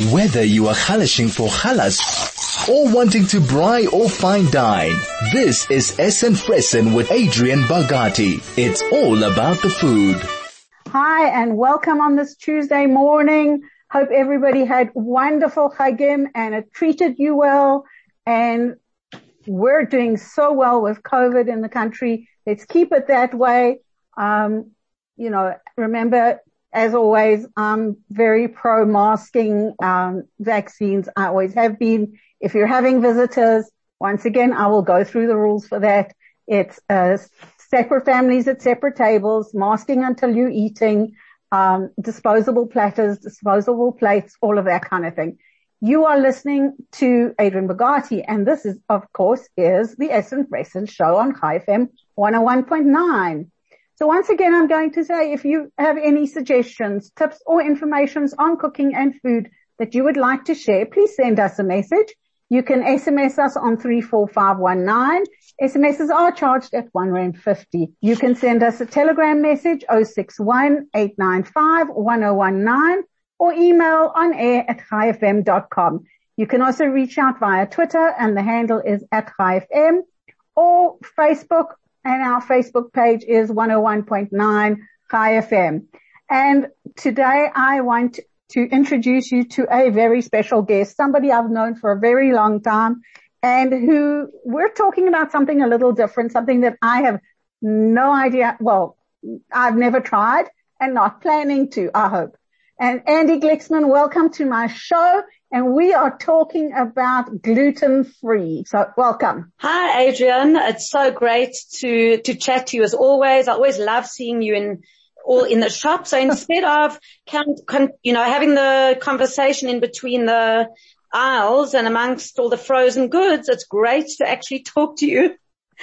Whether you are halashing for halas or wanting to braai or fine dine, this is Essen Fressen with Adrian Bagati. It's all about the food. Hi and welcome on this Tuesday morning. Hope everybody had wonderful Chagim and it treated you well. And we're doing so well with COVID in the country. Let's keep it that way. Um, you know, remember as always, I'm very pro masking, um, vaccines. I always have been. If you're having visitors, once again, I will go through the rules for that. It's, uh, separate families at separate tables, masking until you're eating, um, disposable platters, disposable plates, all of that kind of thing. You are listening to Adrian Bogati, and this is, of course, is the Essen Fressen show on Chai FM 101.9. So once again, I'm going to say if you have any suggestions, tips or informations on cooking and food that you would like to share, please send us a message. You can SMS us on 34519. SMSs are charged at 1 Rand 50. You can send us a telegram message 61 1019 or email on air at chaifm.com. You can also reach out via Twitter and the handle is at chaifm or Facebook and our Facebook page is 101.9 Chai FM. And today I want to introduce you to a very special guest, somebody I've known for a very long time and who we're talking about something a little different, something that I have no idea. Well, I've never tried and not planning to, I hope. And Andi Glicksman, welcome to my show and we are talking about gluten free. So welcome. Hi, Adrian. It's so great to, to chat to you as always. I always love seeing you in all in the shop. So instead of, you know, having the conversation in between the aisles and amongst all the frozen goods, it's great to actually talk to you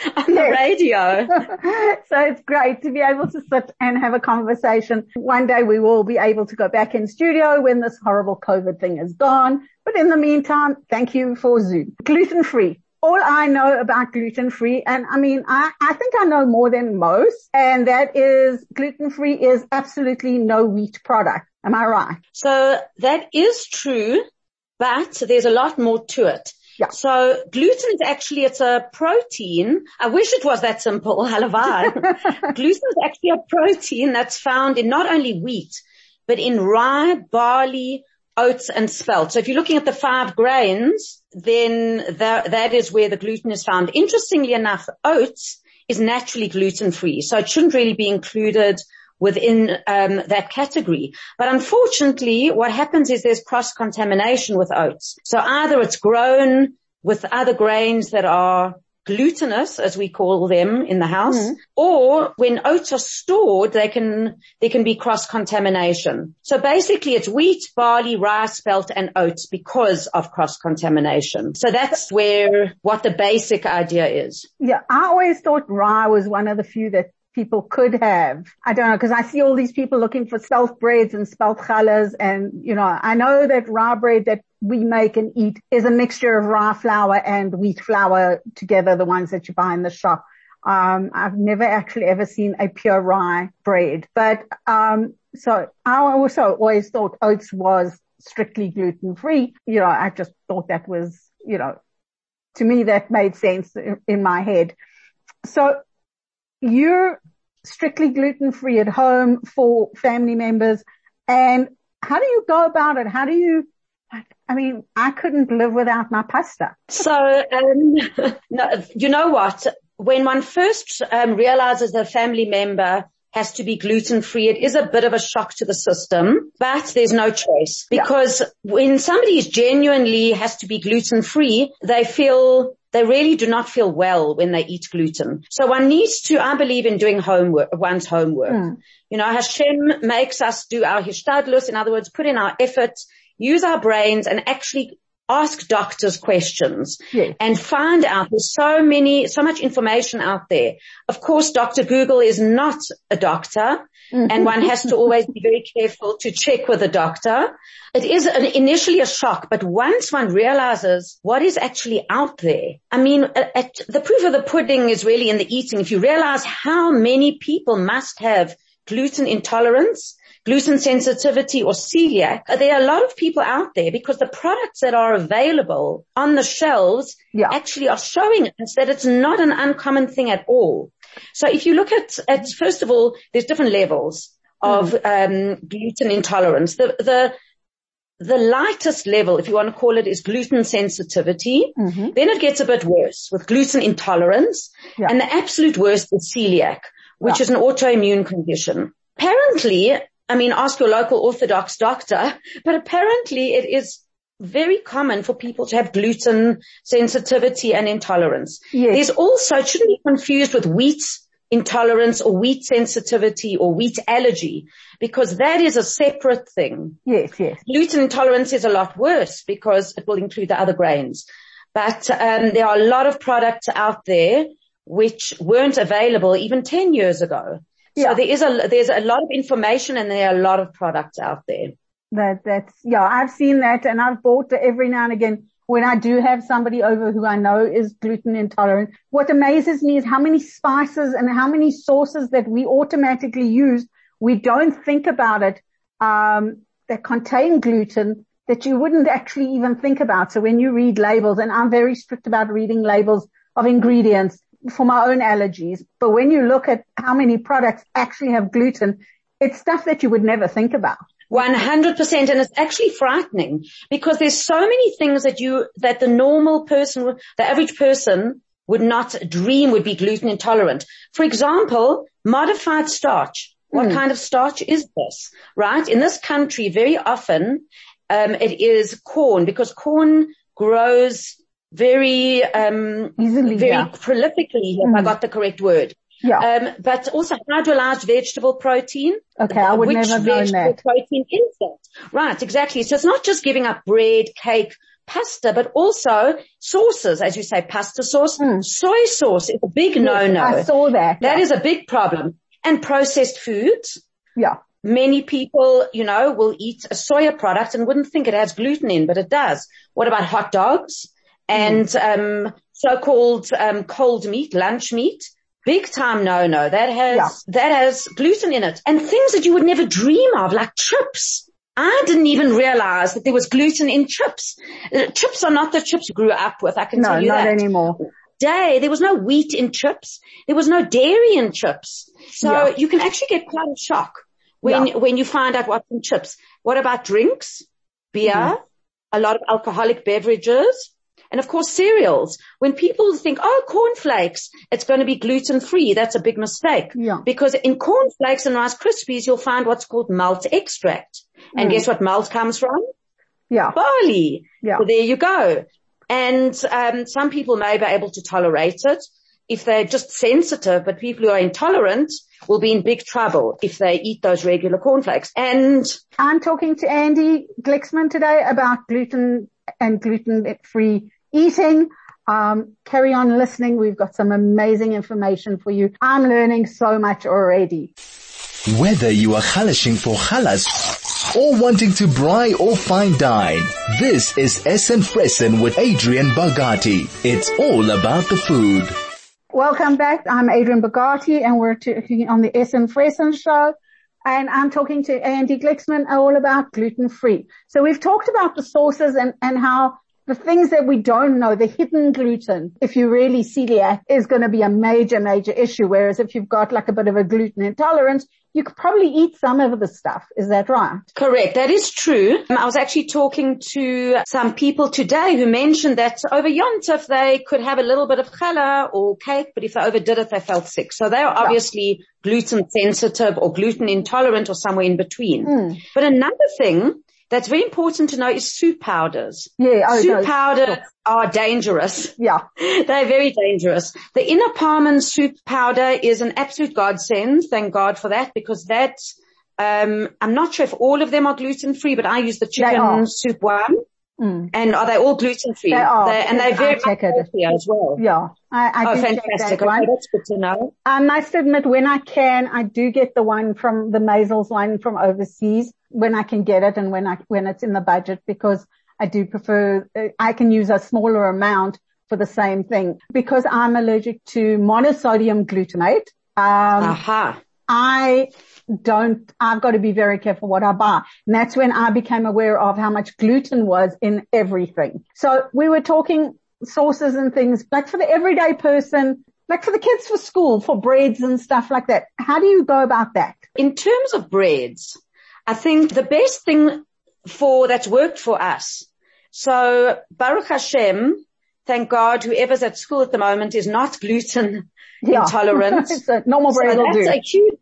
on the radio. so it's great to be able to sit and have a conversation. One day we will be able to go back in studio when this horrible COVID thing is gone. But in the meantime, thank you for Zoom. Gluten free. All I know about gluten free, and I mean, I, I think I know more than most, and that is gluten free is absolutely no wheat product. Am I right? So that is true, but there's a lot more to it. Yeah. So gluten is actually, it's a protein. I wish it was that simple. Halavai. gluten is actually a protein that's found in not only wheat, but in rye, barley, oats and spelt. So if you're looking at the five grains, then that, that is where the gluten is found. Interestingly enough, oats is naturally gluten free. So it shouldn't really be included within um, that category. But unfortunately, what happens is there's cross contamination with oats. So either it's grown with other grains that are glutinous, as we call them in the house, mm. or when oats are stored, they can, there can be cross contamination. So basically it's wheat, barley, rice, spelt and oats because of cross contamination. So that's where what the basic idea is. Yeah. I always thought rye was one of the few that people could have. I don't know, because I see all these people looking for spelt breads and spelt and, you know, I know that rye bread that we make and eat is a mixture of rye flour and wheat flour together, the ones that you buy in the shop. Um, I've never actually ever seen a pure rye bread, but, um, so I also always thought oats was strictly gluten free. You know, I just thought that was, you know, to me that made sense in my head. So you're strictly gluten free at home for family members. And how do you go about it? How do you, I mean, I couldn't live without my pasta. So, um, no, you know what? When one first um, realizes a family member has to be gluten free. It is a bit of a shock to the system, but there's no choice because yeah. when somebody genuinely has to be gluten free, they feel they really do not feel well when they eat gluten. So one needs to, I believe in doing homework, one's homework. Mm. You know, Hashem makes us do our hishtadlus. In other words, put in our effort, use our brains and actually ask doctors questions yes. and find out there's so many, so much information out there. Of course, Dr. Google is not a doctor mm-hmm. and one has to always be very careful to check with a doctor. It is an, initially a shock, but once one realizes what is actually out there, I mean, at, at, the proof of the pudding is really in the eating. If you realize how many people must have gluten intolerance, gluten sensitivity or celiac, there are a lot of people out there because the products that are available on the shelves Yeah. actually are showing us that it's not an uncommon thing at all. So if you look at, at first of all, there's different levels of um, gluten intolerance. The, the the lightest level, if you want to call it, is gluten sensitivity. Mhm. Then it gets a bit worse with gluten intolerance. Yeah. And the absolute worst is celiac, which Yeah. is an autoimmune condition. Apparently, I mean, ask your local orthodox doctor, but apparently it is very common for people to have gluten sensitivity and intolerance. Yes. There's also, it shouldn't be confused with wheat intolerance or wheat sensitivity or wheat allergy because that is a separate thing. Yes, yes. Gluten intolerance is a lot worse because it will include the other grains. But um, there are a lot of products out there which weren't available even 10 years ago. Yeah. So there is a, there's a lot of information and there are a lot of products out there. That, that's, yeah, I've seen that and I've bought every now and again when I do have somebody over who I know is gluten intolerant. What amazes me is how many spices and how many sauces that we automatically use. We don't think about it, um, that contain gluten that you wouldn't actually even think about. So when you read labels, and I'm very strict about reading labels of ingredients for my own allergies, but when you look at how many products actually have gluten, it's stuff that you would never think about. 100% and it's actually frightening because there's so many things that you, that the normal person, the average person would not dream would be gluten intolerant. For example, modified starch. What kind of starch is this? Right? In this country, very often, um, it is corn because corn grows very, um, Easily, very yeah. prolifically, if I got the correct word. Yeah. Um, but also hydrolyzed vegetable protein. Okay, I would Which never vegetable that. protein is that? Right, exactly. So it's not just giving up bread, cake, pasta, but also sauces, as you say, pasta sauce, soy sauce is a big no-no. Hmm. I saw that. That yeah. is a big problem. And processed foods. yeah. Many people, you know, will eat a soya product and wouldn't think it has gluten in, but it does. What about hot dogs and um, so-called um, cold meat, lunch meat? Big time no-no. That has Yeah. that has gluten in it, and things that you would never dream of, like chips. I didn't even realize that there was gluten in chips. Uh, Chips are not the chips you grew up with. I can No, tell you not that anymore. day, there was no wheat in chips. There was no dairy in chips. So Yeah. you can actually get quite a shock when, Yeah. when you find out what's in chips. What about drinks? Beer? Mm-hmm. A lot of alcoholic beverages? And of course cereals. When people think, oh, cornflakes, it's going to be gluten free. That's a big mistake. Yeah. Because in cornflakes and Rice Krispies, you'll find what's called malt extract. Mm. And guess what malt comes from? Yeah. barley. Yeah. So there you go. And um, some people may be able to tolerate it if they're just sensitive, but people who are intolerant will be in big trouble if they eat those regular cornflakes. And I'm talking to Andi Glicksman today about gluten and gluten-free eating. Um, carry on listening. We've got some amazing information for you. I'm learning so much already. Whether you are halashing for halas or wanting to braai or fine dine, this is Essen Fressen with Adrian Bagati. It's all about the food. Welcome back. I'm Adrian Bogati and we're talking on the Essen Fressen show. And I'm talking to Andi Glicksman all about gluten-free. So we've talked about the sources and, and how the things that we don't know, the hidden gluten, if you're really celiac is going to be a major, major issue. Whereas if you've got like a bit of a gluten intolerance, you could probably eat some of the stuff. Is that right? correct, that is true. Um, I was actually talking to some people today who mentioned that over Yontif they could have a little bit of challah or cake, but if they overdid it, they felt sick. So they are obviously gluten sensitive or gluten intolerant or somewhere in between. Hmm. But another thing that's very important to know is soup powders. Yeah. Oh, soup no. powders are dangerous. Yeah. They're very dangerous. The Ina Paarman soup powder is an absolute godsend. Thank God for that because that's, um, I'm not sure if all of them are gluten free, but I use the chicken soup one. Mm. And are they all gluten free? They are, and they're very healthy as well. Yeah. I, I Oh, fantastic. Okay, that's good to know. I must admit, when I can, I do get the one from the Maisels one from overseas when I can get it and when I when it's in the budget because I do prefer. uh, I can use a smaller amount for the same thing because I'm allergic to monosodium glutamate. Um, Aha. I don't, I've got to be very careful what I buy. And that's when I became aware of how much gluten was in everything. So we were talking sauces and things like for the everyday person, like for the kids for school, for breads and stuff like that. How do you go about that? In terms of breads, I think the best thing for that's worked for us. So Baruch Hashem, thank God, whoever's at school at the moment is not gluten yeah. intolerant. a normal bread so that's do. a huge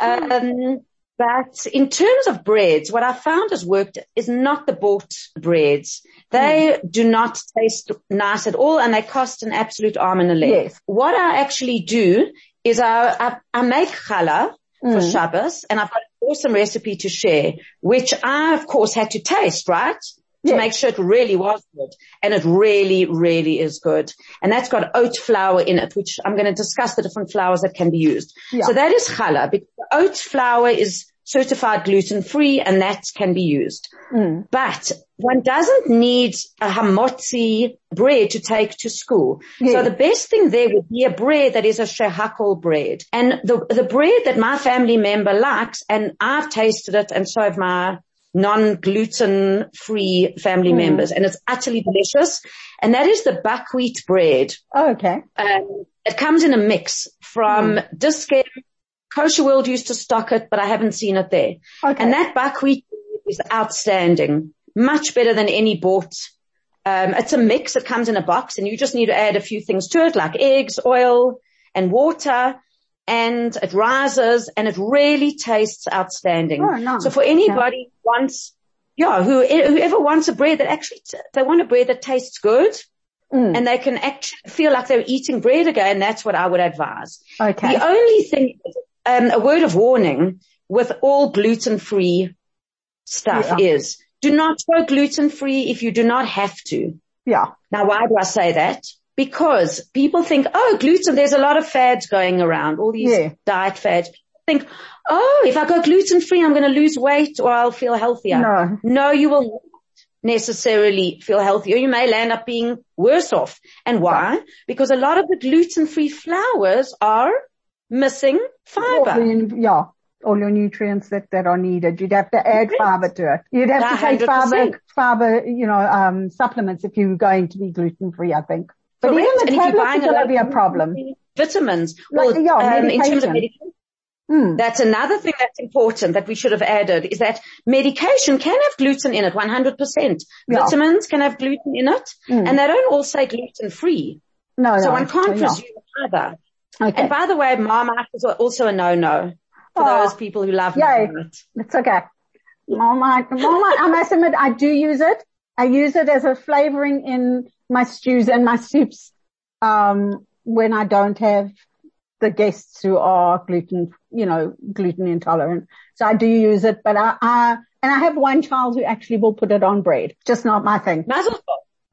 um, but in terms of breads, what I found has worked is not the bought breads. They mm. do not taste nice at all and they cost an absolute arm and a leg. Yes. What I actually do is I, I, I make challah mm. for Shabbos and I've got an awesome recipe to share, which I of course had to taste, right? To yes. make sure it really was good. And it really, really is good. And that's got oat flour in it, which I'm going to discuss the different flours that can be used. Yeah. So that is challah. Because oat flour is certified gluten free and that can be used. Mm. But one doesn't need a hamotzi bread to take to school. Yeah. So the best thing there would be a bread that is a shehakol bread. And the, the bread that my family member likes, and I've tasted it and so have my non-gluten free family mm. members and it's utterly delicious. And that is the buckwheat bread. Oh, okay. Um, it comes in a mix from mm. Dis-Chem. Kosher World used to stock it, but I haven't seen it there. Okay. And that buckwheat is outstanding. Much better than any bought. Um, it's a mix. It comes in a box and you just need to add a few things to it like eggs, oil and water and it rises and it really tastes outstanding. Oh, nice. So for anybody yeah. wants, yeah, who, whoever wants a bread that actually, they want a bread that tastes good mm. and they can actually feel like they're eating bread again. That's what I would advise. Okay. The only thing, um, a word of warning with all gluten free stuff yeah. is do not go gluten free if you do not have to. Yeah. Now, why do I say that? Because people think, oh, gluten, there's a lot of fads going around, all these yeah. diet fads. Think, oh, if I go gluten free, I'm going to lose weight or I'll feel healthier. No, no, you will not necessarily feel healthier. You may land up being worse off. And why? Because a lot of the gluten free flours are missing fiber. Yeah all your nutrients that, that are needed. You'd have to add fiber to it. You'd have to take fiber, fiber, you know, um, supplements if you're going to be gluten free, I think. But Correct. even the tablets are going to be a problem. Vitamins. Well, like, yeah, um, in terms of medication. Mm. That's another thing that's important that we should have added is that medication can have gluten in it, 100%. Yeah. Vitamins can have gluten in it mm. and they don't all say gluten free. No, so no. one can't yeah. presume either. Okay. And by the way, Marmite is also a no-no for oh. those people who love Yay. Marmite. It's okay. Marmite, Marmite, I must admit, I do use it. I use it as a flavoring in my stews and my soups, um, when I don't have the guests who are gluten, you know, gluten intolerant. So I do use it, but I, I and I have one child who actually will put it on bread. Just not my thing.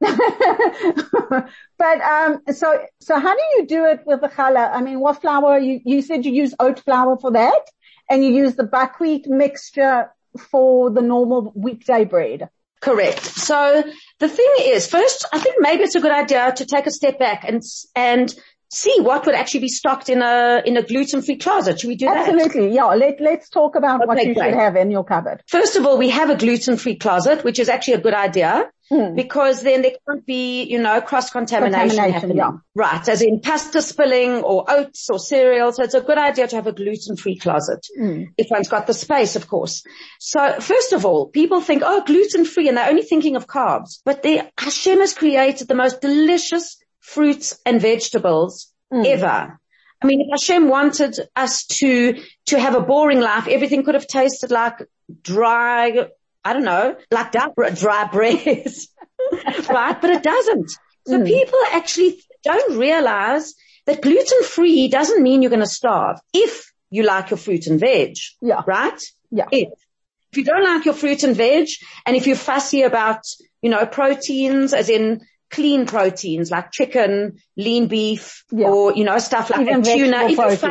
but um, so so how do you do it with the challah? I mean, what flour? You you said you use oat flour for that, and you use the buckwheat mixture for the normal weekday bread. Correct. So the thing is, first, I think maybe it's a good idea to take a step back and, and see what would actually be stocked in a, in a gluten-free closet. Should we do Absolutely. that? Absolutely. Yeah. Let, let's talk about okay, what you great. should have in your cupboard. First of all, we have a gluten-free closet, which is actually a good idea. Hmm. Because then there can't be, you know, cross-contamination happening. Yeah. Right. As in pasta spilling or oats or cereal. So it's a good idea to have a gluten-free closet. Hmm. If one's got the space, of course. So first of all, people think, oh, gluten-free and they're only thinking of carbs. But the Hashem has created the most delicious fruits and vegetables mm. ever. I mean, if Hashem wanted us to, to have a boring life, everything could have tasted like dry, I don't know, like dry bread, right? But it doesn't. So mm. people actually don't realize that gluten free doesn't mean you're going to starve if you like your fruit and veg. Yeah. Right? Yeah. If. If you don't like your fruit and veg and if you're fussy about, you know, proteins as in clean proteins like chicken, lean beef, yeah. or, you know, stuff like Even tuna. If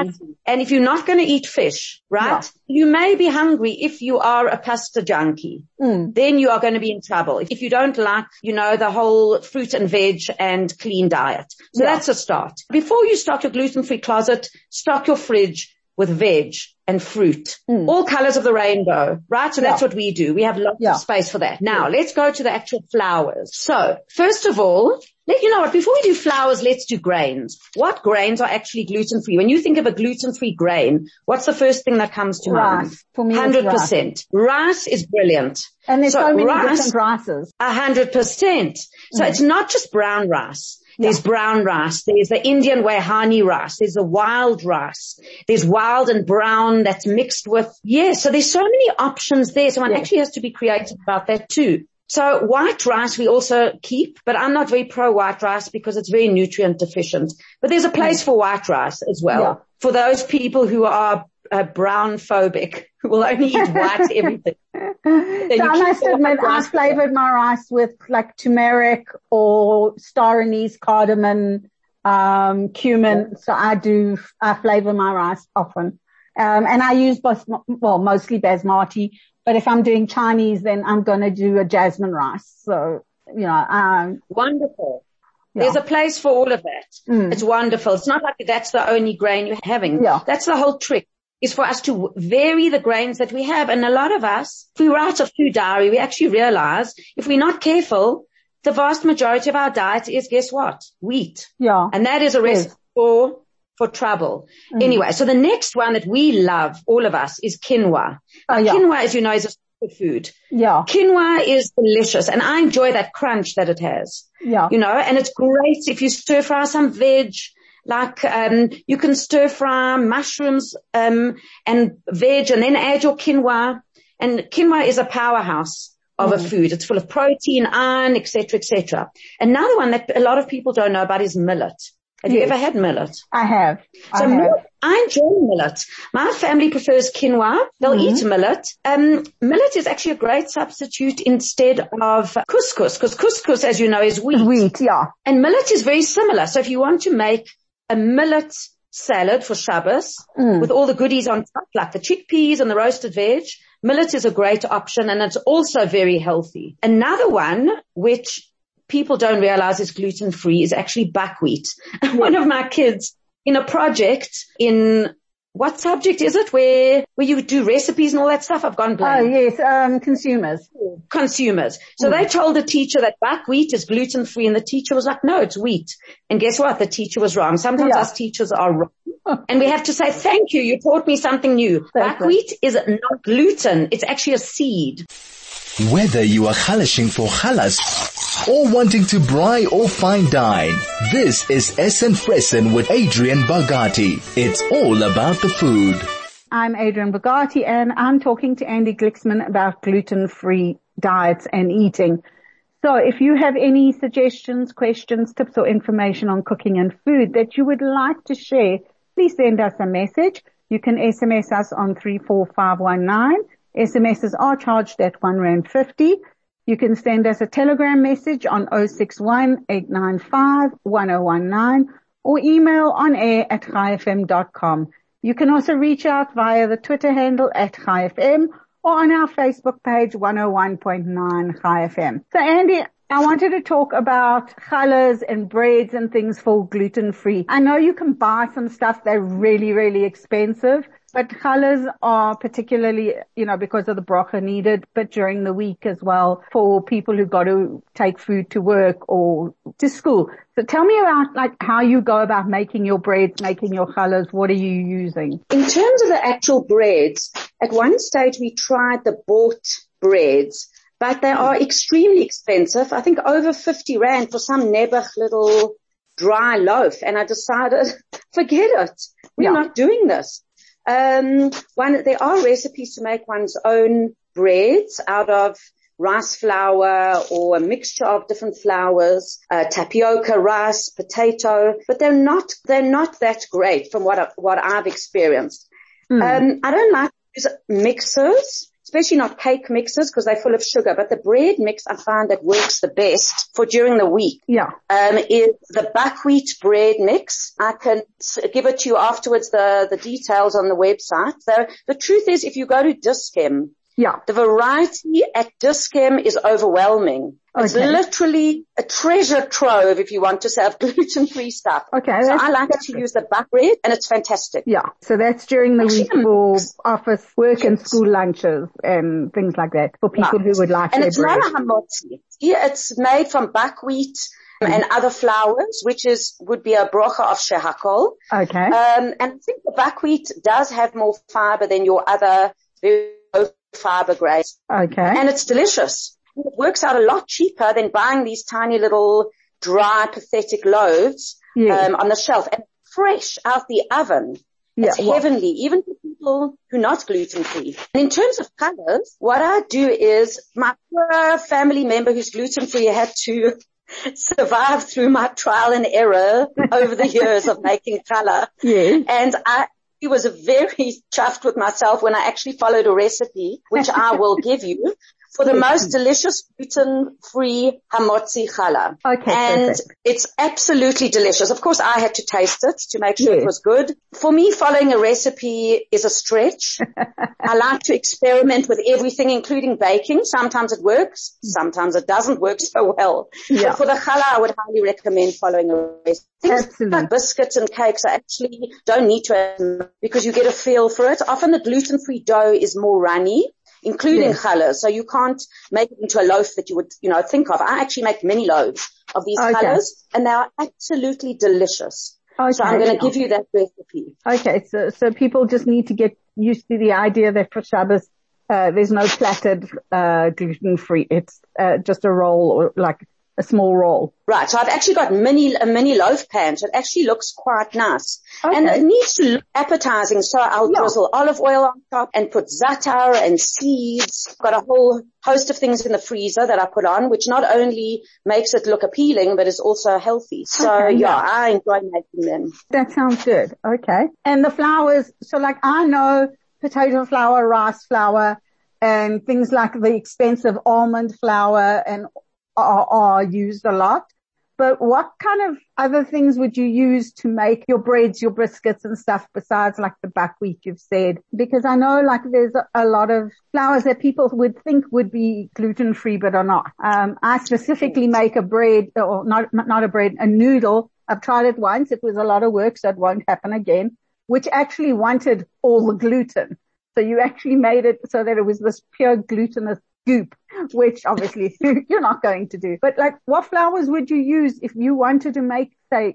and if you're not going to eat fish, right? Yeah. You may be hungry if you are a pasta junkie. Mm. Then you are going to be in trouble. If you don't like, you know, the whole fruit and veg and clean diet. So yeah. that's a start. Before you stock your gluten-free closet, stock your fridge with veg and fruit, mm. all colors of the rainbow, right? So yeah. that's what we do. We have lots yeah. of space for that. Now yeah. let's go to the actual flowers. So first of all, let you know what, before we do flowers, let's do grains. What grains are actually gluten free? When you think of a gluten free grain, what's the first thing that comes to rice. mind? For me, 100%. Rice. is brilliant. And there's so, so many rice, different rices. A hundred percent. So mm. it's not just brown rice. There's brown rice. There's the Indian Wehani rice. There's the wild rice. There's wild and brown that's mixed with, yeah, so there's so many options there. So one yeah. actually has to be creative about that too. So white rice we also keep, but I'm not very pro white rice because it's very nutrient deficient. But there's a place for white rice as well. Yeah. For those people who are uh, brown phobic, who will only eat white everything. I admit, I flavored my rice with like turmeric or star anise, cardamom, um, cumin. So I do, I flavor my rice often. Um, and I use both, well, mostly basmati, but if I'm doing Chinese, then I'm going to do a jasmine rice. So, you know, um, wonderful. Yeah. There's a place for all of that. Mm. It's wonderful. It's not like that's the only grain you're having. Yeah. That's the whole trick is for us to vary the grains that we have. And a lot of us, if we write a food diary, we actually realize if we're not careful, the vast majority of our diet is guess what? Wheat. Yeah. And that is a recipe yes. for, for trouble. Mm. Anyway, so the next one that we love, all of us, is quinoa. Oh, yeah. Quinoa, as you know, is a food. Yeah. Quinoa is delicious and I enjoy that crunch that it has. Yeah. You know, and it's great if you stir fry some veg like um, you can stir fry mushrooms um, and veg, and then add your quinoa. And quinoa is a powerhouse of mm. a food. It's full of protein, iron, etc., etc. Another one that a lot of people don't know about is millet. Have yes. you ever had millet? I have. So I, have. Millet, I enjoy millet. My family prefers quinoa. They'll mm-hmm. eat millet. Um, millet is actually a great substitute instead of couscous, because couscous, as you know, is wheat. Wheat, yeah. And millet is very similar. So if you want to make a millet salad for Shabbos mm. with all the goodies on top, like the chickpeas and the roasted veg. Millet is a great option and it's also very healthy. Another one, which people don't realize is gluten free is actually buckwheat. one of my kids in a project in what subject is it where, where you do recipes and all that stuff? I've gone blank. Oh yes, um, consumers. Consumers. So mm. they told the teacher that buckwheat is gluten free and the teacher was like, no, it's wheat. And guess what? The teacher was wrong. Sometimes yeah. us teachers are wrong. and we have to say, thank you. You taught me something new. Buckwheat is not gluten. It's actually a seed. Whether you are halashing for halas or wanting to braai or fine dine, this is Essen Fressen with Adrian Bagati. It's all about the food. I'm Adrian Bagati and I'm talking to Andi Glicksman about gluten-free diets and eating. So if you have any suggestions, questions, tips or information on cooking and food that you would like to share, please send us a message. You can SMS us on 34519 SMSs are charged at one rand fifty. You can send us a telegram message on 61 or email on air at chaifm.com. You can also reach out via the Twitter handle at chaifm or on our Facebook page 101.9 chaifm. So Andi, I wanted to talk about challahs and breads and things for gluten free. I know you can buy some stuff they're really, really expensive. But challahs are particularly, you know, because of the bracha needed, but during the week as well for people who've got to take food to work or to school. So tell me about like how you go about making your breads, making your challahs. What are you using? In terms of the actual breads, at one stage we tried the bought breads, but they are extremely expensive. I think over 50 rand for some nebuch little dry loaf. And I decided, forget it. We're yeah. not doing this. Um, one, there are recipes to make one's own breads out of rice flour or a mixture of different flours, uh, tapioca, rice, potato, but they're not, they're not that great from what, I, what I've experienced. Mm. Um, I don't like mixers especially not cake mixes because they're full of sugar, but the bread mix I find that works the best for during the week. Yeah. Um, is the buckwheat bread mix. I can give it to you afterwards, the, the details on the website. The, the truth is if you go to Dis-Chem, Yeah. The variety at Dis-Chem is overwhelming. It's literally a treasure trove if you want to say of gluten-free stuff. Okay, So I like to use the buck bread and it's fantastic. Yeah. So that's during the week for office work and school lunches and things like that for people who would like it. And it's bread. not a hamotzi. Yeah, it's made from buckwheat and other flours, which is, would be a brocha of shehakol. Okay. Um, and I think the buckwheat does have more fiber than your other very low fiber grades. okay. And it's delicious. It works out a lot cheaper than buying these tiny little dry, pathetic loaves um, on the shelf and fresh out the oven. yeah. It's well, heavenly, even for people who are not gluten free. And in terms of challahs, what I do is my poor family member who's gluten free had to survive through my trial and error over the years of making challah. yes. And I he was very chuffed with myself when I actually followed a recipe, which I will give you, for the most delicious gluten-free hamotzi challah. Okay, And perfect. it's absolutely delicious. Of course, I had to taste it to make sure Yes. it was good. For me, following a recipe is a stretch. I like to experiment with everything, including baking. Sometimes it works. Sometimes it doesn't work so well. Yeah. But for the challah, I would highly recommend following a recipe. Things Absolutely. like biscuits and cakes, I actually don't need to because you get a feel for it. Often the gluten-free dough is more runny, including Yes. challah. So you can't make it into a loaf that you would, you know, think of. I actually make mini loaves of these Okay. challas and they are absolutely delicious. Okay. So I'm going to give you that recipe. Okay, so so people just need to get used to the idea that for Shabbos uh, there's no platted uh, gluten free. It's uh, just a roll or like a small roll. Right. So I've actually got mini, a mini loaf pan. So it actually looks quite nice. And it needs to look appetizing. So I'll Yeah. drizzle olive oil on top and put za'atar and seeds. Got a whole host of things in the freezer that I put on, which not only makes it look appealing, but is also healthy. So Okay, yeah, yeah. I enjoy making them. That sounds good. Okay. And the flours, so like I know potato flour, rice flour, and things like the expensive almond flour and are, are used a lot. But what kind of other things would you use to make your breads, your biscuits and stuff besides like the buckwheat you've said? Because I know like there's a, lot of flours that people would think would be gluten free but are not. Um, I specifically make a bread or not, not a bread, a noodle. I've tried it once. It was a lot of work, so it won't happen again, which actually wanted all the gluten. So you actually made it so that it was this pure glutinous goop, which obviously you're not going to do. But like what flowers would you use if you wanted to make, say,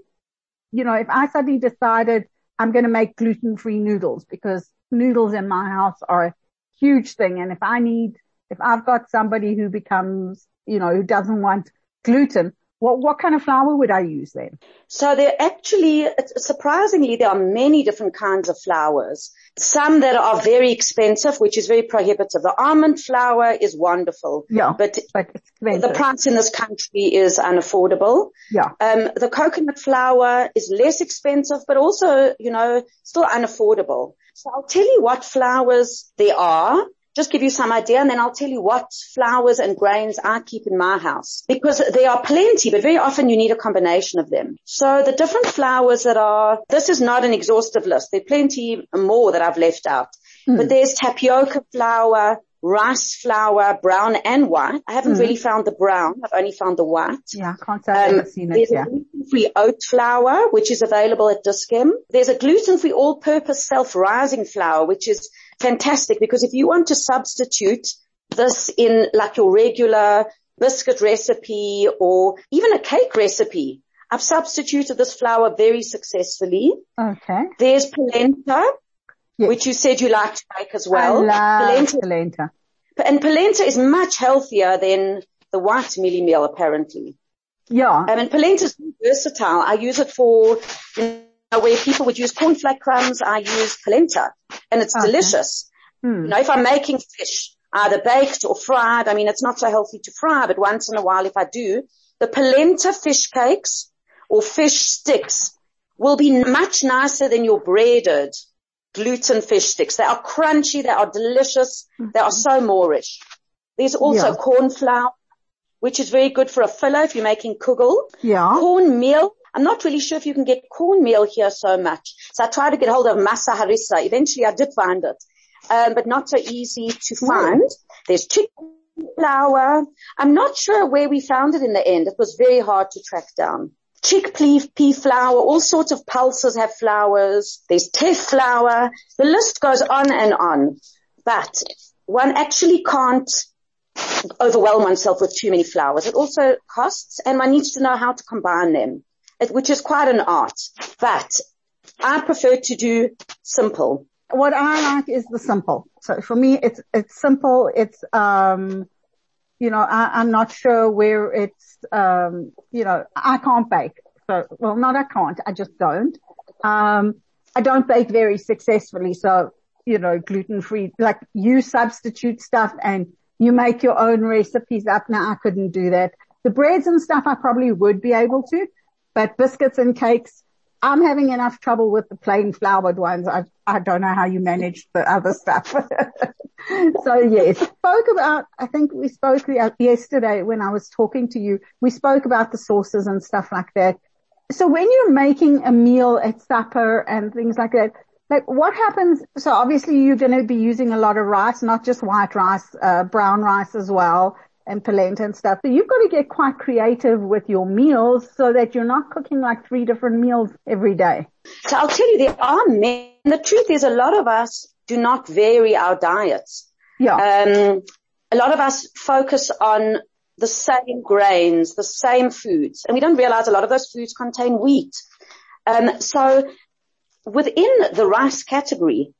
you know, if I suddenly decided I'm going to make gluten-free noodles because noodles in my house are a huge thing. And if I need, if I've got somebody who becomes, you know, who doesn't want gluten, what, what kind of flour would I use then? So there actually, surprisingly, there are many different kinds of flours. Some that are very expensive, which is very prohibitive. The almond flour is wonderful. Yeah. But But the price in this country is unaffordable. yeah. Um, the coconut flour is less expensive, but also, you know, still unaffordable. So I'll tell you what flours there are. Just give you some idea and then I'll tell you what flowers and grains I keep in my house because there are plenty, but very often you need a combination of them. So the different flowers that are, this is not an exhaustive list. There are plenty more that I've left out, but there's tapioca flour, rice flour, brown and white. I haven't really found the brown. I've only found the white. Yeah. I can't say I've Um, seen it. there's Yeah. a gluten-free oat flour, which is available at Dis-Chem. There's a gluten-free all-purpose self-rising flour, which is fantastic because if you want to substitute this in like your regular biscuit recipe or even a cake recipe, I've substituted this flour very successfully. Okay. There's polenta, Yes. which you said you like to make as well. I love polenta, polenta. and polenta is much healthier than the white mealy meal apparently. Yeah. Um, and polenta is versatile. I use it for, you where people would use cornflake crumbs, I use polenta and it's Okay. delicious. Hmm. You know, if I'm making fish, either baked or fried, I mean, it's not so healthy to fry, but once in a while if I do, the polenta fish cakes or fish sticks will be much nicer than your breaded gluten fish sticks. They are crunchy, they are delicious, they are so moreish. There's also Yeah. corn flour, which is very good for a filler if you're making kugel. Yeah. Cornmeal. I'm not really sure if you can get cornmeal here so much. So I tried to get hold of masa harina. Eventually I did find it. um, but not so easy to find. There's chicken flour. I'm not sure where we found it in the end. It was very hard to track down. Chickpea pea flour, all sorts of pulses have flours. There's teff flour. The list goes on and on. But one actually can't overwhelm oneself with too many flours. It also costs and one needs to know how to combine them, which is quite an art. But I prefer to do simple. What I like is the simple. So for me, it's, it's simple. It's, um, you know, I, am not sure where it's, um, you know, I can't bake. So, well, not I can't. I just don't. Um, I don't bake very successfully. So, you know, gluten free, like you substitute stuff and you make your own recipes up. Now I couldn't do that. The breads and stuff I probably would be able to, but biscuits and cakes, I'm having enough trouble with the plain floured ones. I, I don't know how you manage the other stuff. so yes, spoke about, I think we spoke yesterday when I was talking to you, we spoke about the sauces and stuff like that. So when you're making a meal at supper and things like that, like what happens? So obviously you're going to be using a lot of rice, not just white rice, uh, brown rice as well and polenta and stuff. So you've got to get quite creative with your meals so that you're not cooking like three different meals every day. So I'll tell you, there are men. The truth is a lot of us do not vary our diets. Yeah. Um, a lot of us focus on the same grains, the same foods, and we don't realize a lot of those foods contain wheat. Um, so within the rice category,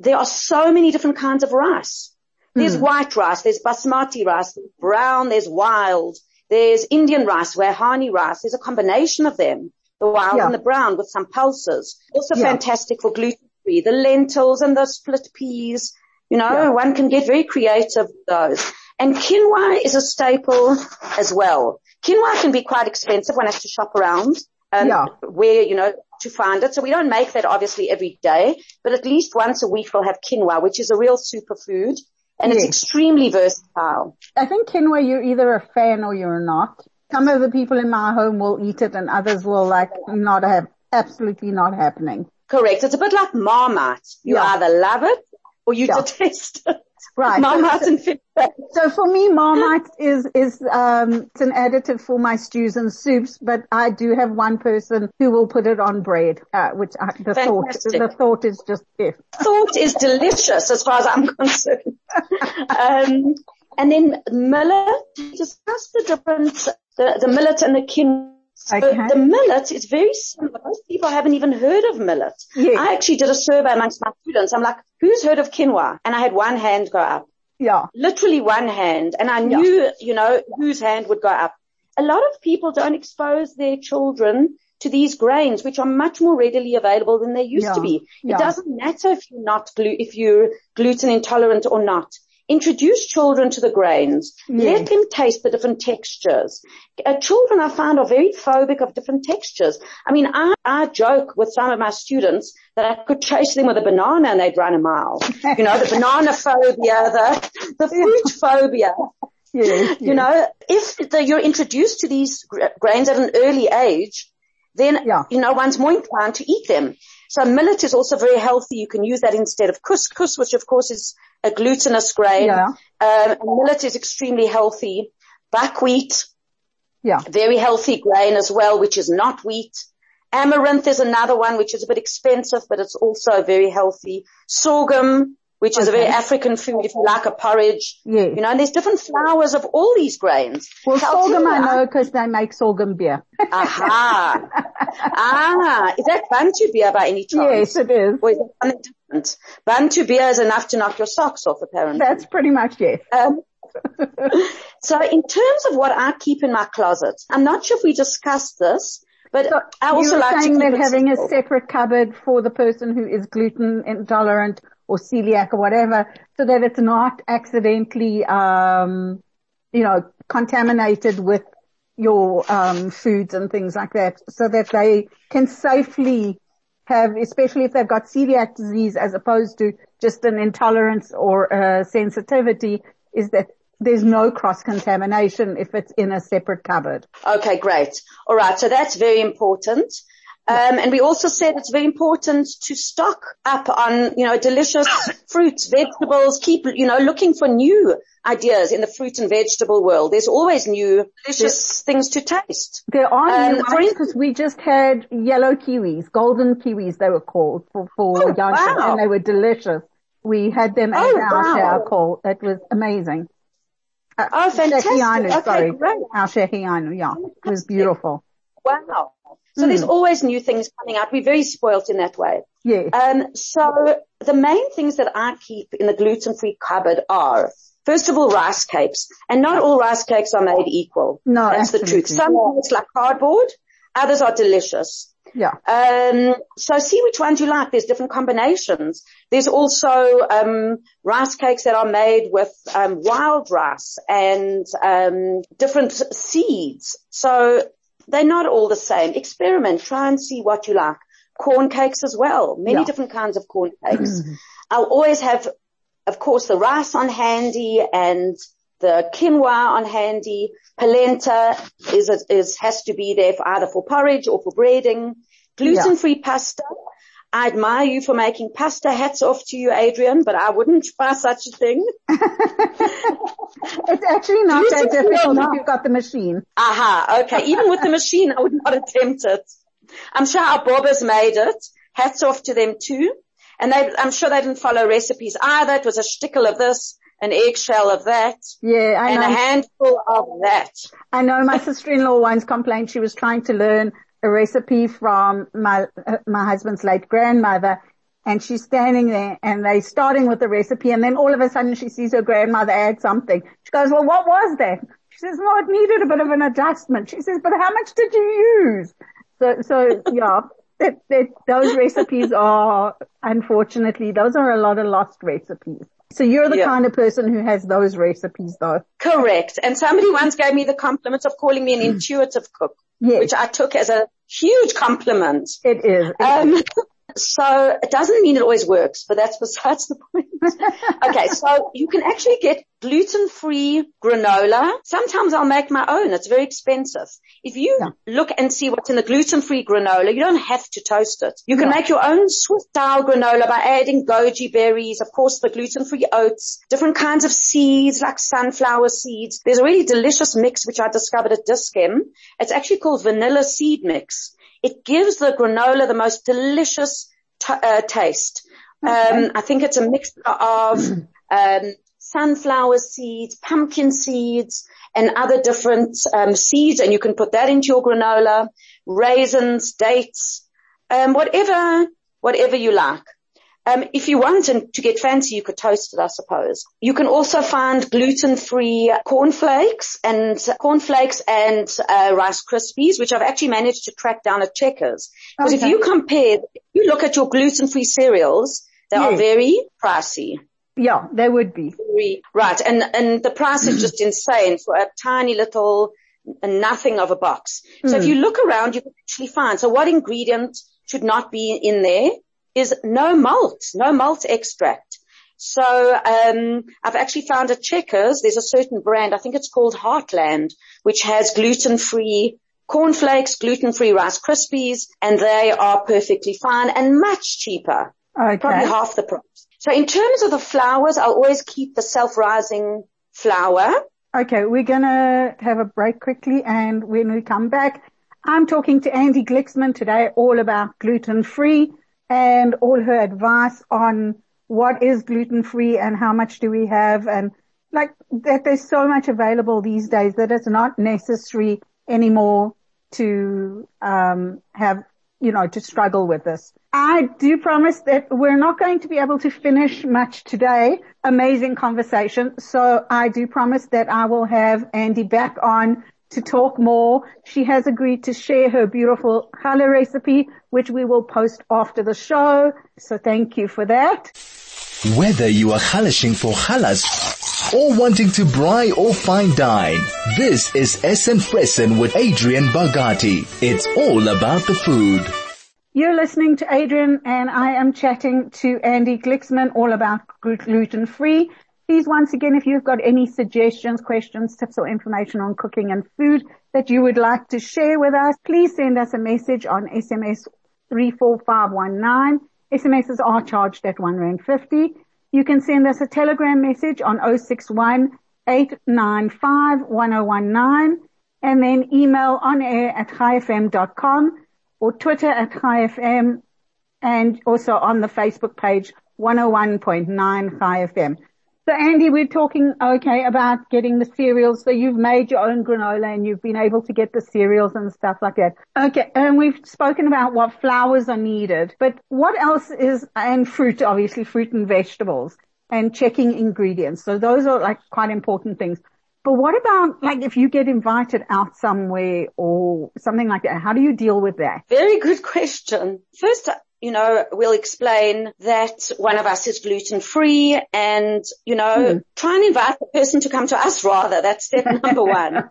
there are so many different kinds of rice. There's mm. white rice, there's basmati rice, there's brown, there's wild, there's Indian rice, Wehani rice. There's a combination of them, the wild yeah. and the brown with some pulses. Also yeah. fantastic for gluten free. The lentils and the split peas, you know, yeah. one can get very creative with those. And quinoa is a staple as well. Quinoa can be quite expensive. One has to shop around and yeah. where, you know, to find it. So we don't make that obviously every day, but at least once a week we'll have quinoa, which is a real superfood and yes. it's extremely versatile. I think quinoa, you're either a fan or you're not. Some of the people in my home will eat it and others will like not have, absolutely not happening. Correct. It's a bit like Marmite. You yeah. either love it or you yeah. detest it. Right. Marmite and fit So for me, Marmite is, is, um, it's an additive for my stews and soups, but I do have one person who will put it on bread, uh, which I, the Fantastic. thought, the thought is just if. Thought is delicious as far as I'm concerned. um, and then millet, discuss the difference, the, the millet and the quinoa Okay. the millet is very similar. Most people haven't even heard of millet. Yes. I actually did a survey amongst my students. I'm like, who's heard of quinoa? And I had one hand go up. Yeah. Literally one hand. And I knew, yeah. you know, whose hand would go up. A lot of people don't expose their children to these grains, which are much more readily available than they used yeah. to be. It yeah. doesn't matter if you're not glu- if you're gluten intolerant or not. Introduce children to the grains. Let them taste the different textures. Uh, children I find are very phobic of different textures. I mean, I, I joke with some of my students that I could chase them with a banana and they'd run a mile. you know, the banana phobia, the, the fruit phobia. Yes, you know, if the, you're introduced to these grains at an early age, then, yeah. you know, one's more inclined to eat them. So millet is also very healthy. You can use that instead of couscous, which of course is a glutinous grain. Yeah. Um, millet is extremely healthy. Buckwheat, yeah, very healthy grain as well, which is not wheat. Amaranth is another one which is a bit expensive, but it's also very healthy. Sorghum, which is okay. a very African food if you like a porridge. Yeah. You know, and there's different flours of all these grains. Well, so sorghum I know because they make sorghum beer. Aha. ah, is that Bantu beer by any chance? Yes, it is. Or is it something different? Bantu beer is enough to knock your socks off apparently. That's pretty much it. Um, so in terms of what I keep in my closet, I'm not sure if we discussed this, but so I also like saying to that having simple. a separate cupboard for the person who is gluten intolerant or celiac or whatever, so that it's not accidentally, um, you know, contaminated with your um, foods and things like that, so that they can safely have, especially if they've got celiac disease, as opposed to just an intolerance or sensitivity, is that there's no cross contamination if it's in a separate cupboard. Okay, great. All right, so that's very important. Um, and we also said it's very important to stock up on, you know, delicious fruits, vegetables, keep, you know, looking for new ideas in the fruit and vegetable world. There's always new delicious things to taste. There are Um, new for instance- we just had yellow kiwis, golden kiwis they were called for, for Oh, Janssen, wow. and they were delicious. We had them at Oh, our wow. share call. That was amazing. Uh, Oh, fantastic. Okay, sorry. great. Our shehianu, yeah. It was beautiful. Wow. So there's Hmm. always new things coming out. We're very spoilt in that way. Yes. Um, so the main things that I keep in the gluten-free cupboard are, first of all, rice cakes. And not all rice cakes are made equal. No, That's the truth. absolutely. Some taste like cardboard. Others are delicious. Yeah. Um, so see which ones you like. There's different combinations. There's also um, rice cakes that are made with um, wild rice and um, different seeds. So they're not all the same. Experiment. Try and see what you like. Corn cakes as well. Many Yeah. different kinds of corn cakes. I'll always have, of course, the rice on handy and the quinoa on handy. Polenta is, is, has to be there for either for porridge or for breading. Gluten-free pasta. I admire you for making pasta. Hats off to you, Adrian, but I wouldn't try such a thing. It's actually not This that difficult not- if you've got the machine. Aha, okay. Even with the machine, I would not attempt it. I'm sure our bobbers made it. Hats off to them too. And they, I'm sure they didn't follow recipes either. It was a stickle of this, an eggshell of that, Yeah, I and know. a handful of that. I know my sister-in-law once complained she was trying to learn a recipe from my my husband's late grandmother, and she's standing there and they're starting with the recipe, and then all of a sudden she sees her grandmother add something. She goes, "Well, what was that?" She says, "Well, it needed a bit of an adjustment." She says, "But how much did you use?" So, so yeah, that, that those recipes are unfortunately those are a lot of lost recipes. So you're the Yeah. kind of person who has those recipes, though. Correct. And somebody once gave me the compliment of calling me an intuitive cook, Yes, which I took as a huge compliment. it is. Um, so it doesn't mean it always works, but that's besides the point. okay, so you can actually get gluten-free granola. Sometimes I'll make my own. It's very expensive. If you Yeah. look and see what's in the gluten-free granola, you don't have to toast it. You can Yeah. make your own Swiss-style granola by adding goji berries, of course the gluten-free oats, different kinds of seeds like sunflower seeds. There's a really delicious mix which I discovered at Dis-Chem. It's actually called vanilla seed mix. It gives the granola the most delicious t- uh, taste. Um, I think it's a mixture of um, sunflower seeds, pumpkin seeds, and other different um, seeds, and you can put that into your granola. Raisins, dates, um, whatever, whatever you like. Um, if you want and to get fancy, you could toast it, I suppose. You can also find gluten-free cornflakes and cornflakes and uh, Rice Krispies, which I've actually managed to track down at Checkers. Because if you compare, if you look at your gluten-free cereals, they are very pricey. Yeah, they would be. Right. And, and the price is just insane for a tiny little nothing of a box. So if you look around, you can actually find, so what ingredient should not be in there is no malt, no malt extract. So, um, I've actually found at Checkers, there's a certain brand, I think it's called Heartland, which has gluten-free cornflakes, gluten-free Rice Krispies, and they are perfectly fine and much cheaper probably half the price. So in terms of the flowers, I'll always keep the self-rising flour. Okay, we're gonna have a break quickly and when we come back, I'm talking to Andi Glicksman today all about gluten free and all her advice on what is gluten free and how much do we have and like that there's so much available these days that it's not necessary anymore to um have you know to struggle with this. I do promise that we're not going to be able to finish much today. Amazing conversation. So I do promise that I will have Andi back on to talk more. She has agreed to share her beautiful challah recipe, which we will post after the show. So thank you for that. Whether you are halashing for challahs or wanting to braai or fine dine, this is Essen Fressen with Adrian Bagati. It's all about the food. You're listening to Adrian and I am chatting to Andi Glicksman all about gluten free. Please once again, if you've got any suggestions, questions, tips or information on cooking and food that you would like to share with us, please send us a message on SMS 34519. SMSs are charged at 1 Rand 50. You can send us a telegram message on 061 and then email on air at chaifm.com or Twitter at chaifm and also on the Facebook page 101.9 Chai FM. So Andi, we're talking, okay, about getting the cereals. So you've made your own granola and you've been able to get the cereals and stuff like that. Okay. And we've spoken about what flours are needed, but what else is, and fruit, obviously fruit and vegetables and checking ingredients. So those are like quite important things. But what about like if you get invited out somewhere or something like that? How do you deal with that? Very good question. First, you know, we'll explain that one of us is gluten free and, you know, mm. try and invite the person to come to us rather. That's step number one.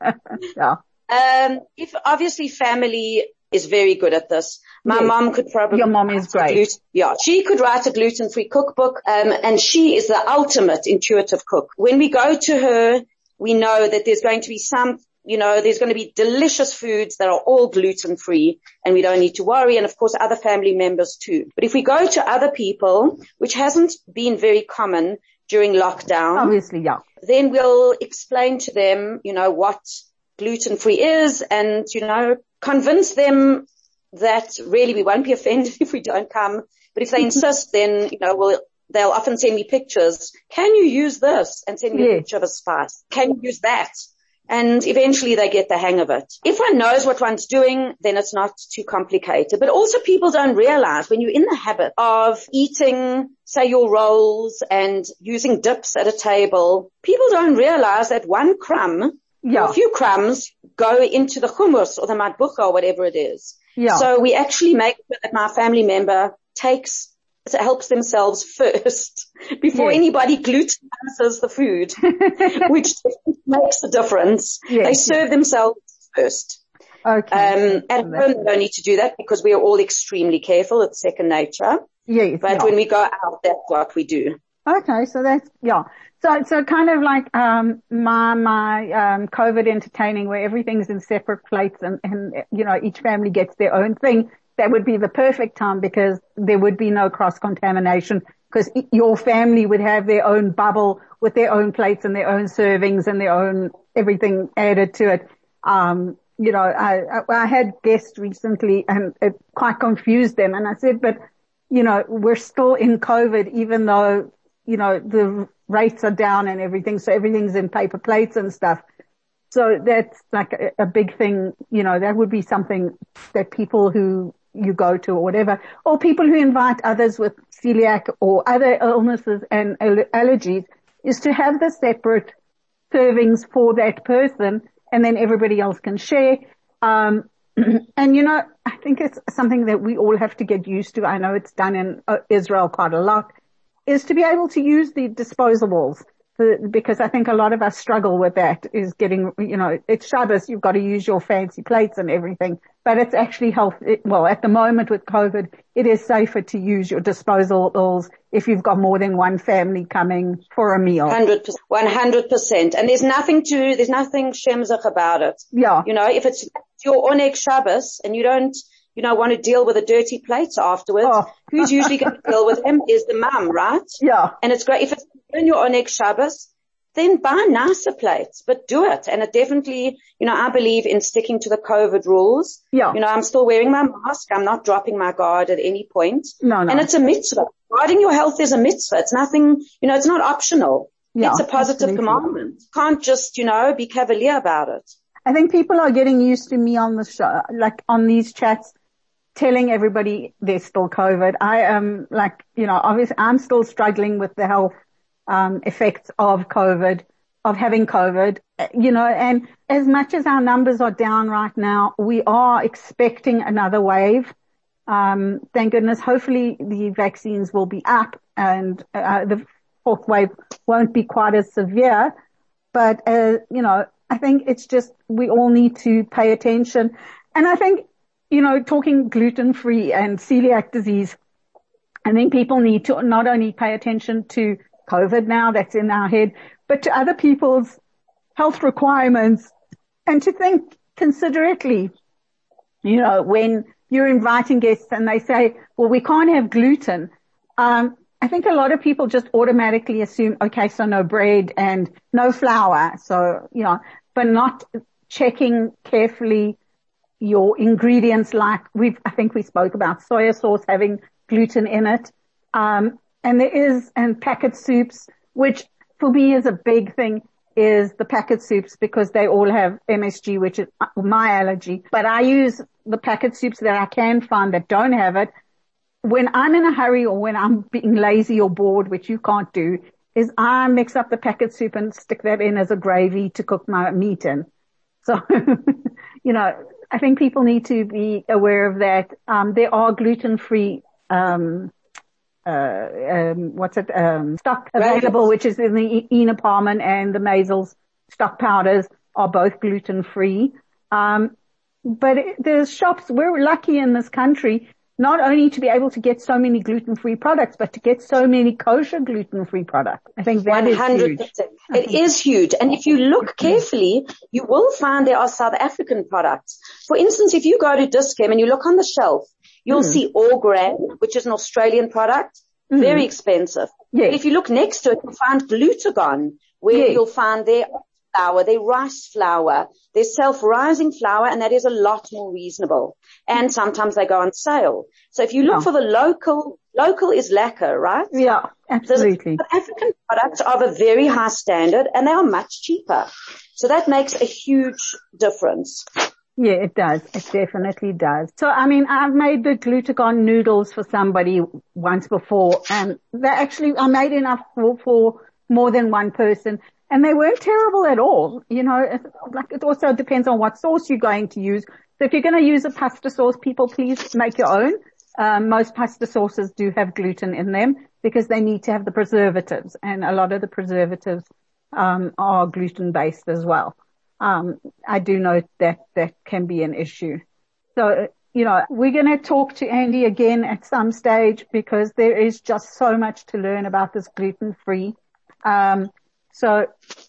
yeah. Um, if obviously family is very good at this. My yes. mom could probably. Your mom is great. Gluten, yeah, she could write a gluten-free cookbook, um, and she is the ultimate intuitive cook. When we go to her, we know that there's going to be some you know, there's going to be delicious foods that are all gluten free and we don't need to worry. And of course, other family members too. But if we go to other people, which hasn't been very common during lockdown. Obviously, yeah. Then we'll explain to them, you know, what gluten free is and, you know, convince them that really we won't be offended if we don't come. But if they insist, then, you know, we'll, they'll often send me pictures. Can you use this? And send me yeah. a picture of a spice. Can you use that? And eventually they get the hang of it. If one knows what one's doing, then it's not too complicated. But also people don't realize when you're in the habit of eating, say your rolls and using dips at a table, people don't realize that one crumb, yeah. a few crumbs go into the hummus or the matbucha or whatever it is. Yeah. So we actually make sure that my family member takes helps themselves first before yes. anybody glutenizes the food, which makes a difference. Yes, they serve themselves first. Okay. Um, at home, they don't need to do that because we are all extremely careful. It's second nature. Yes. But yeah. when we go out, that's what we do. Okay. So that's, yeah. So, so kind of like, um, my, my, um, COVID entertaining where everything's in separate plates and, and, you know, each family gets their own thing that would be the perfect time because there would be no cross contamination because your family would have their own bubble with their own plates and their own servings and their own everything added to it. Um, you know, I, I had guests recently and it quite confused them. And I said, but you know, we're still in COVID, even though, you know, the rates are down and everything. So everything's in paper plates and stuff. So that's like a, a big thing, you know, that would be something that people who you go to or whatever, or people who invite others with celiac or other illnesses and allergies is to have the separate servings for that person and then everybody else can share. Um, and you know, I think it's something that we all have to get used to. I know it's done in uh, Israel quite a lot is to be able to use the disposables because I think a lot of us struggle with that is getting, you know, it's Shabbos, you've got to use your fancy plates and everything, but it's actually health, it, well, at the moment with COVID, it is safer to use your disposables if you've got more than one family coming for a meal. 100%, 100%. And there's nothing to, there's nothing shemzach about it. Yeah. You know, if it's your Oneg Shabbos and you don't, you know, want to deal with the dirty plates afterwards, oh. who's usually going to deal with them is the mum, right? Yeah. And it's great if it's when you're on Oneg Shabbos, then buy nicer plates, but do it. And it definitely, you know, I believe in sticking to the COVID rules. Yeah. You know, I'm still wearing my mask. I'm not dropping my guard at any point. No, no. And it's a mitzvah. Guarding your health is a mitzvah. It's nothing, you know, it's not optional. Yeah, it's a positive absolutely. commandment. Can't just, you know, be cavalier about it. I think people are getting used to me on the show, like on these chats, telling everybody there's still COVID. I am like, you know, obviously I'm still struggling with the health um, effects of COVID, of having COVID, you know, and as much as our numbers are down right now, we are expecting another wave. Um, thank goodness. Hopefully the vaccines will be up and uh, the fourth wave won't be quite as severe. But, uh, you know, I think it's just we all need to pay attention. And I think, you know, talking gluten free and celiac disease, I think people need to not only pay attention to COVID now that's in our head, but to other people's health requirements and to think considerately, you know, when you're inviting guests and they say, well, we can't have gluten. Um, I think a lot of people just automatically assume, okay, so no bread and no flour. So, you know, but not checking carefully your ingredients like we've, I think we spoke about soya sauce having gluten in it. Um, and there is, and packet soups, which for me is a big thing is the packet soups because they all have MSG, which is my allergy. But I use the packet soups that I can find that don't have it. When I'm in a hurry or when I'm being lazy or bored, which you can't do, is I mix up the packet soup and stick that in as a gravy to cook my meat in. So, you know, I think people need to be aware of that. Um, there are gluten-free um, um, what's it, um, stock available, which is in the Ina Paarman and the Massel stock powders are both gluten free. Um, but it, there's shops, we're lucky in this country not only to be able to get so many gluten-free products, but to get so many kosher gluten-free products. I think that 100%. is huge. It is huge. And if you look carefully, you will find there are South African products. For instance, if you go to Dis-Chem and you look on the shelf, You'll mm. see Orgran, which is an Australian product, mm. very expensive. Yes. But if you look next to it, you'll find glucagon, where yes. you'll find their flour, their rice flour, their self-rising flour, and that is a lot more reasonable. And sometimes they go on sale. So if you look for the local, local is lekker, right? Yeah, absolutely. The African products are of a very high standard and they are much cheaper. So that makes a huge difference. Yeah, it does. It definitely does. So, I mean, I've made the glucagon noodles for somebody once before and they actually, I made enough for, for more than one person and they weren't terrible at all. You know, it, like it also depends on what sauce you're going to use. So if you're going to use a pasta sauce, people please make your own. Um, most pasta sauces do have gluten in them because they need to have the preservatives and a lot of the preservatives, um, are gluten based as well I do know that that can be an issue. So, you know, we're going to talk to Andi again at some stage because there is just so much to learn about this gluten free. Um, so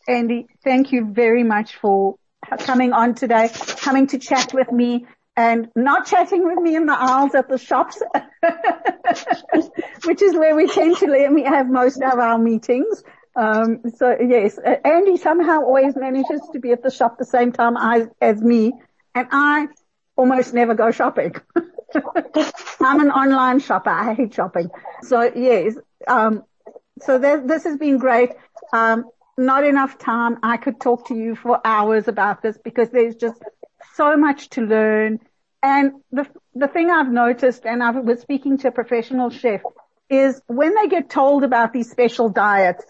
Andi, thank you very much for coming on today, coming to chat with me and not chatting with me in the aisles at the shops, which is where we tend to let me have most of our meetings. Um, so yes, Andi somehow always manages to be at the shop the same time as, as me, and I almost never go shopping. I'm an online shopper. I hate shopping. So yes, um, so this has been great. Um, not enough time. I could talk to you for hours about this because there's just so much to learn. And the the thing I've noticed, and I was speaking to a professional chef, is when they get told about these special diets,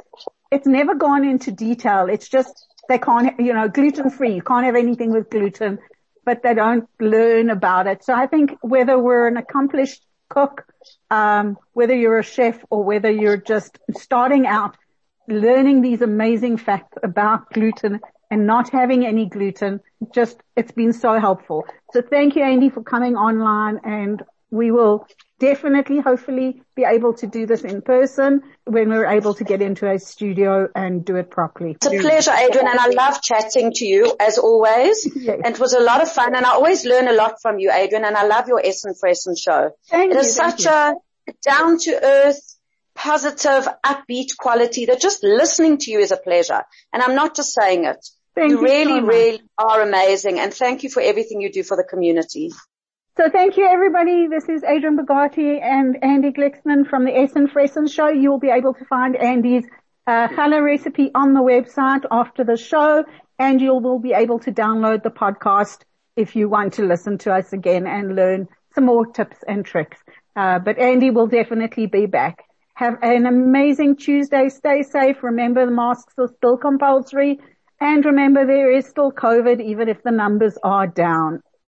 it's never gone into detail. It's just they can't, you know, gluten free. You can't have anything with gluten, but they don't learn about it. So I think whether we're an accomplished cook, um, whether you're a chef or whether you're just starting out, learning these amazing facts about gluten and not having any gluten, just it's been so helpful. So thank you, Andi, for coming online and we will definitely, hopefully be able to do this in person when we're able to get into a studio and do it properly. It's a pleasure, Adrian, and I love chatting to you as always. Yes. And it was a lot of fun and I always learn a lot from you, Adrian, and I love your Essen Fressen show. Thank it you, is such you. a down to earth, positive, upbeat quality that just listening to you is a pleasure. And I'm not just saying it. Thank you, you really, so really are amazing. And thank you for everything you do for the community. So thank you everybody. This is Adrian Bogati and Andi Glicksman from the Essen Fressen show. You will be able to find Andi's uh, challah recipe on the website after the show and you will be able to download the podcast if you want to listen to us again and learn some more tips and tricks. Uh, but Andi will definitely be back. Have an amazing Tuesday. Stay safe. Remember the masks are still compulsory. And remember there is still COVID even if the numbers are down.